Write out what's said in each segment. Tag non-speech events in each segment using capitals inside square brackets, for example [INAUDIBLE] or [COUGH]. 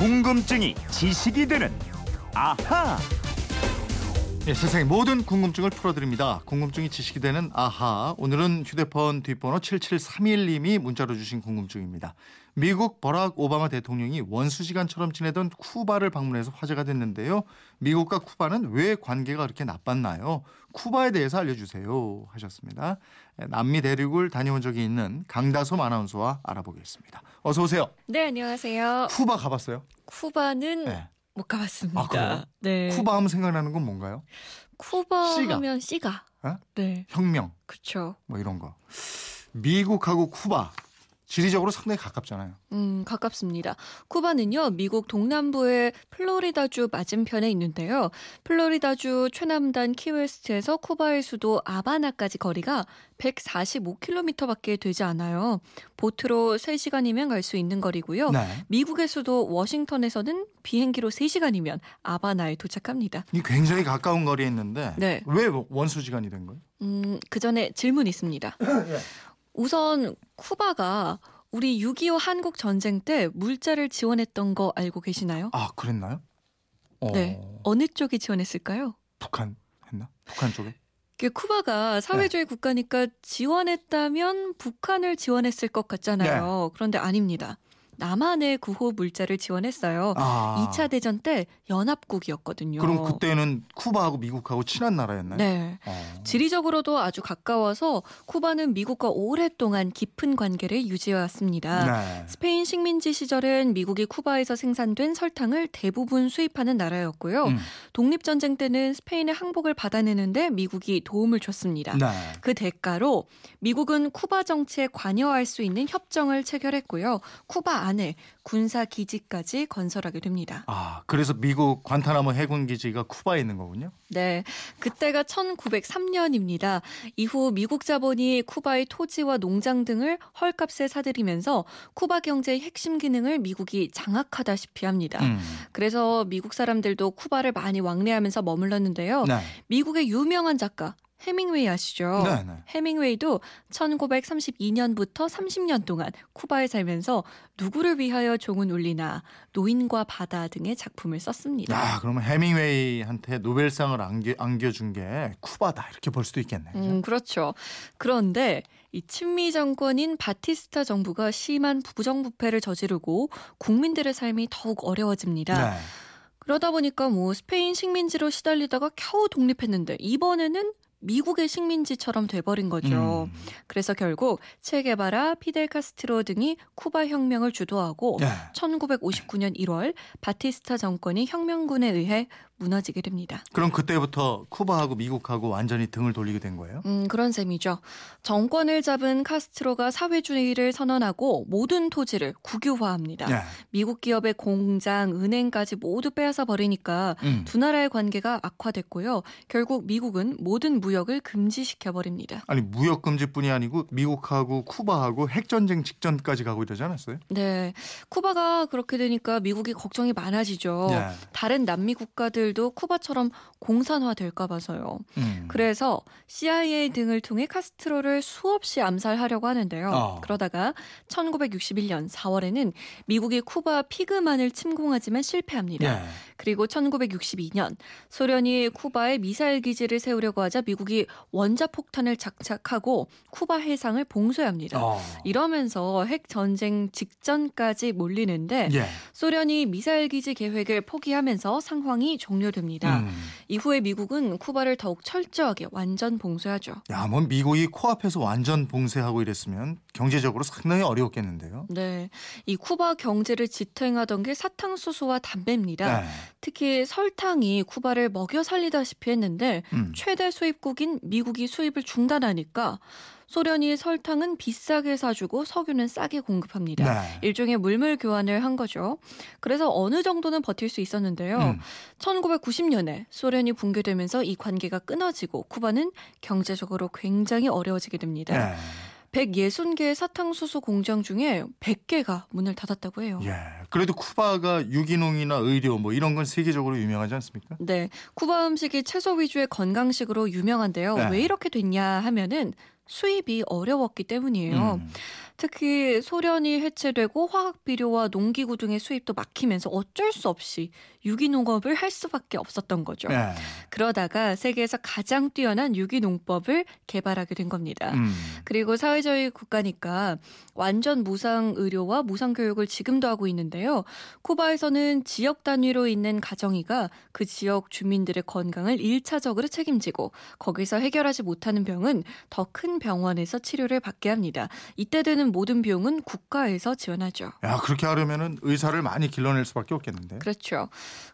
궁금증이 지식이 되는 아하. 네, 세상의 모든 궁금증을 풀어드립니다. 궁금증이 지식이 되는 아하. 오늘은 휴대폰 뒷번호 7731님이 문자로 주신 궁금증입니다. 미국 버락 오바마 대통령이 원수지간처럼 지내던 쿠바를 방문해서 화제가 됐는데요. 미국과 쿠바는 왜 관계가 그렇게 나빴나요? 쿠바에 대해서 알려주세요 하셨습니다. 네, 남미 대륙을 다녀온 적이 있는 강다솜 아나운서와 알아보겠습니다. 어서 오세요. 네, 안녕하세요. 쿠바 가봤어요? 쿠바는 네. 못 가봤습니다. 아, 그래요? 네. 쿠바 하면 생각나는 건 뭔가요? 쿠바 씨가. 하면 씨가. 어? 네, 혁명 그렇죠. 뭐 이런 거. 미국하고 쿠바 지리적으로 상당히 가깝잖아요. 음, 가깝습니다. 쿠바는요, 미국 동남부의 플로리다주 맞은편에 있는데요. 플로리다주 최남단 키웨스트에서 쿠바의 수도 아바나까지 거리가 145km밖에 되지 않아요. 보트로 3시간이면 갈 수 있는 거리고요. 네. 미국의 수도 워싱턴에서는 비행기로 3시간이면 아바나에 도착합니다. 이 굉장히 가까운 거리에 있는데 네. 왜 원수지간이 된 거예요? 음, 그 전에 질문 있습니다. [LAUGHS] 우선 쿠바가 우리 6.25 한국 전쟁 때 물자를 지원했던 거 알고 계시나요? 아 그랬나요? 어, 네. 어느 쪽이 지원했을까요? 북한 했나? 북한 쪽에? 그 쿠바가 사회주의 국가니까 지원했다면 북한을 지원했을 것 같잖아요. 그런데 아닙니다. 남한의 구호 물자를 지원했어요. 아 2차 대전 때 연합국이었거든요. 그럼 그때는 쿠바하고 미국하고 친한 나라였나요? 네. 어. 지리적으로도 아주 가까워서 쿠바는 미국과 오랫동안 깊은 관계를 유지해왔습니다. 네. 스페인 식민지 시절엔 미국이 쿠바에서 생산된 설탕을 대부분 수입하는 나라였고요. 음. 독립전쟁 때는 스페인의 항복을 받아내는데 미국이 도움을 줬습니다. 네. 그 대가로 미국은 쿠바 정치에 관여할 수 있는 협정을 체결했고요. 쿠바 안에 군사 기지까지 건설하게 됩니다. 아 그래서 미국 관타나모 해군 기지가 쿠바에 있는 거군요. 네. 그때가 1903년입니다. 이후 미국 자본이 쿠바의 토지와 농장 등을 헐값에 사들이면서 쿠바 경제의 핵심 기능을 미국이 장악하다시피 합니다. 음. 그래서 미국 사람들도 쿠바를 많이 왕래하면서 머물렀는데요. 네. 미국의 유명한 작가 해밍웨이 아시죠? 네, 네. 해밍웨이도 1932년부터 30년 동안 쿠바에 살면서 누구를 위하여 종은 울리나 노인과 바다 등의 작품을 썼습니다. 야 그러면 해밍웨이한테 노벨상을 안겨, 안겨준 게 쿠바다 이렇게 볼 수도 있겠네. 그죠? 음, 그렇죠. 그런데 이 친미 정권인 바티스타 정부가 심한 부정부패를 저지르고 국민들의 삶이 더욱 어려워집니다. 네. 그러다 보니까 뭐 스페인 식민지로 시달리다가 겨우 독립했는데 이번에는 미국의 식민지처럼 돼버린 거죠. 음. 그래서 결국 체게바라, 피델 카스트로 등이 쿠바 혁명을 주도하고 네. 1959년 1월 바티스타 정권이 혁명군에 의해 무너지게 됩니다. 그럼 그때부터 쿠바하고 미국하고 완전히 등을 돌리게 된 거예요? 음, 그런 셈이죠. 정권을 잡은 카스트로가 사회주의를 선언하고 모든 토지를 국유화합니다. 네. 미국 기업의 공장, 은행까지 모두 빼앗아 버리니까 음. 두 나라의 관계가 악화됐고요. 결국 미국은 모든 무역을 금지시켜 버립니다. 아니 무역 금지뿐이 아니고 미국하고 쿠바하고 핵 전쟁 직전까지 가고 이러지 않았어요? 네. 쿠바가 그렇게 되니까 미국이 걱정이 많아지죠. 네. 다른 남미 국가들 도 쿠바처럼 공산화 될까 봐서요. 음. 그래서 CIA 등을 통해 카스트로를 수없이 암살하려고 하는데요. 어. 그러다가 1961년 4월에는 미국이 쿠바 피그만을 침공하지만 실패합니다. 네. 그리고 1962년 소련이 쿠바에 미사일 기지를 세우려고 하자 미국이 원자폭탄을 장착하고 쿠바 해상을 봉쇄합니다. 어. 이러면서 핵 전쟁 직전까지 몰리는데 예. 소련이 미사일 기지 계획을 포기하면서 상황이 종료됩니다. 음. 이후에 미국은 쿠바를 더욱 철저하게 완전 봉쇄하죠. 야, 뭐 미국이 코앞에서 완전 봉쇄하고 이랬으면 경제적으로 상당히 어려웠겠는데요. 네. 이 쿠바 경제를 지탱하던 게 사탕수수와 담배입니다. 네. 특히 설탕이 쿠바를 먹여 살리다시피 했는데 음. 최대 수입국인 미국이 수입을 중단하니까 소련이 설탕은 비싸게 사주고 석유는 싸게 공급합니다. 네. 일종의 물물 교환을 한 거죠. 그래서 어느 정도는 버틸 수 있었는데요. 음. 1990년에 소련이 붕괴되면서 이 관계가 끊어지고 쿠바는 경제적으로 굉장히 어려워지게 됩니다. 네. 160개의 사탕수수 공장 중에 100개가 문을 닫았다고 해요. 예. 그래도 쿠바가 유기농이나 의료 뭐 이런 건 세계적으로 유명하지 않습니까? 네, 쿠바 음식이 채소 위주의 건강식으로 유명한데요. 네. 왜 이렇게 됐냐 하면은 수입이 어려웠기 때문이에요. 음. 특히 소련이 해체되고 화학 비료와 농기구 등의 수입도 막히면서 어쩔 수 없이 유기농업을 할 수밖에 없었던 거죠. 네. 그러다가 세계에서 가장 뛰어난 유기농법을 개발하게 된 겁니다. 음. 그리고 사회주의 국가니까 완전 무상 의료와 무상 교육을 지금도 하고 있는데요. 쿠바에서는 지역 단위로 있는 가정이가 그 지역 주민들의 건강을 1차적으로 책임지고 거기서 해결하지 못하는 병은 더 큰 병원에서 치료를 받게 합니다. 이때 드는 모든 비용은 국가에서 지원하죠. 야 그렇게 하려면은 의사를 많이 길러낼 수밖에 없겠는데. 그렇죠.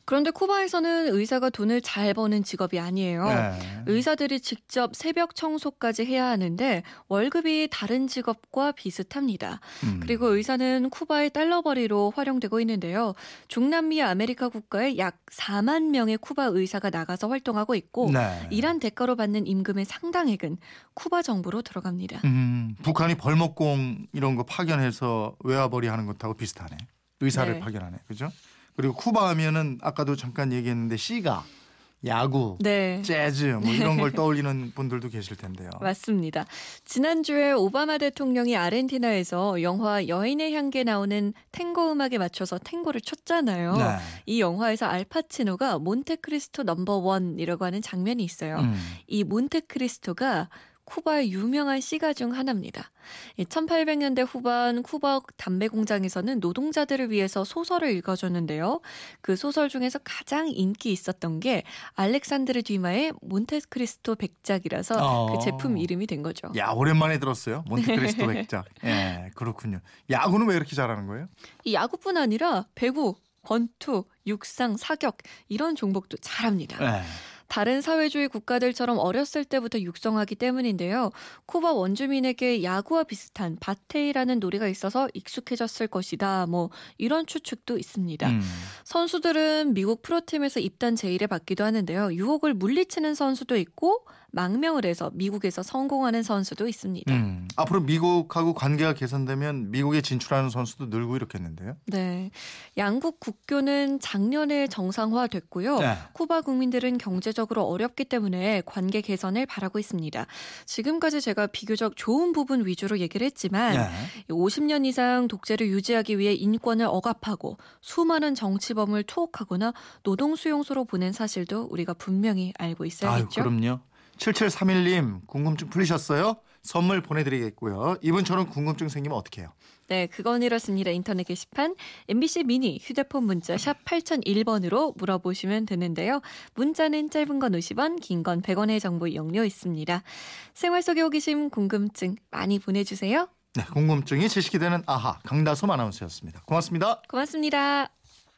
그런데 쿠바에서는 의사가 돈을 잘 버는 직업이 아니에요. 네. 의사들이 직접 새벽 청소까지 해야 하는데 월급이 다른 직업과 비슷합니다. 음. 그리고 의사는 쿠바의 달러 벌이로 활용되고 있는데요. 중남미 아메리카 국가에 약 4만 명의 쿠바 의사가 나가서 활동하고 있고 네. 일한 대가로 받는 임금의 상당액은 쿠바 정부로 들어갑니다. 음, 북한이 벌목공 이런 거 파견해서 외화벌이 하는 것하고 비슷하네. 의사를 네. 파견하네. 그죠? 그리고 쿠바 하면은 아까도 잠깐 얘기했는데 시가, 야구, 네. 재즈 뭐 이런 걸 떠올리는 분들도 계실 텐데요. [LAUGHS] 맞습니다. 지난주에 오바마 대통령이 아르헨티나에서 영화 여인의 향기에 나오는 탱고 음악에 맞춰서 탱고를 췄잖아요. 네. 이 영화에서 알파치노가 몬테크리스토 넘버 원이라고 하는 장면이 있어요. 음. 이 몬테크리스토가 쿠바의 유명한 시가 중 하나입니다. 1800년대 후반 쿠바 담배 공장에서는 노동자들을 위해서 소설을 읽어줬는데요. 그 소설 중에서 가장 인기 있었던 게 알렉산드르 뒤마의 몬테크리스토 백작이라서 어. 그 제품 이름이 된 거죠. 야 오랜만에 들었어요. 몬테크리스토 [LAUGHS] 백작. 예, 그렇군요. 야구는 왜 이렇게 잘하는 거예요? 이 야구뿐 아니라 배구, 권투, 육상, 사격 이런 종목도 잘합니다. 예. 다른 사회주의 국가들처럼 어렸을 때부터 육성하기 때문인데요. 쿠바 원주민에게 야구와 비슷한 바테이라는 놀이가 있어서 익숙해졌을 것이다. 뭐 이런 추측도 있습니다. 음. 선수들은 미국 프로팀에서 입단 제의를 받기도 하는데요. 유혹을 물리치는 선수도 있고 망명을 해서 미국에서 성공하는 선수도 있습니다. 음. 앞으로 미국하고 관계가 개선되면 미국에 진출하는 선수도 늘고 이렇겠는데요. 네. 양국 국교는 작년에 정상화됐고요. 네. 쿠바 국민들은 경제적으로 어렵기 때문에 관계 개선을 바라고 있습니다. 지금까지 제가 비교적 좋은 부분 위주로 얘기를 했지만 네. 50년 이상 독재를 유지하기 위해 인권을 억압하고 수많은 정치범을 투옥하거나 노동 수용소로 보낸 사실도 우리가 분명히 알고 아유, 있어야겠죠. 그럼요. 7731님 궁금증 풀리셨어요? 선물 보내드리겠고요. 이분처럼 궁금증 생기면 어떻게 해요? 네, 그건 이렇습니다. 인터넷 게시판 MBC 미니 휴대폰 문자 샵 8001번으로 물어보시면 되는데요. 문자는 짧은 건 50원, 긴 건 100원의 정보 이용료 있습니다. 생활 속에 호기심, 궁금증 많이 보내주세요. 네, 궁금증이 지식이 되는 아하 강다솜 아나운서였습니다. 고맙습니다. 고맙습니다.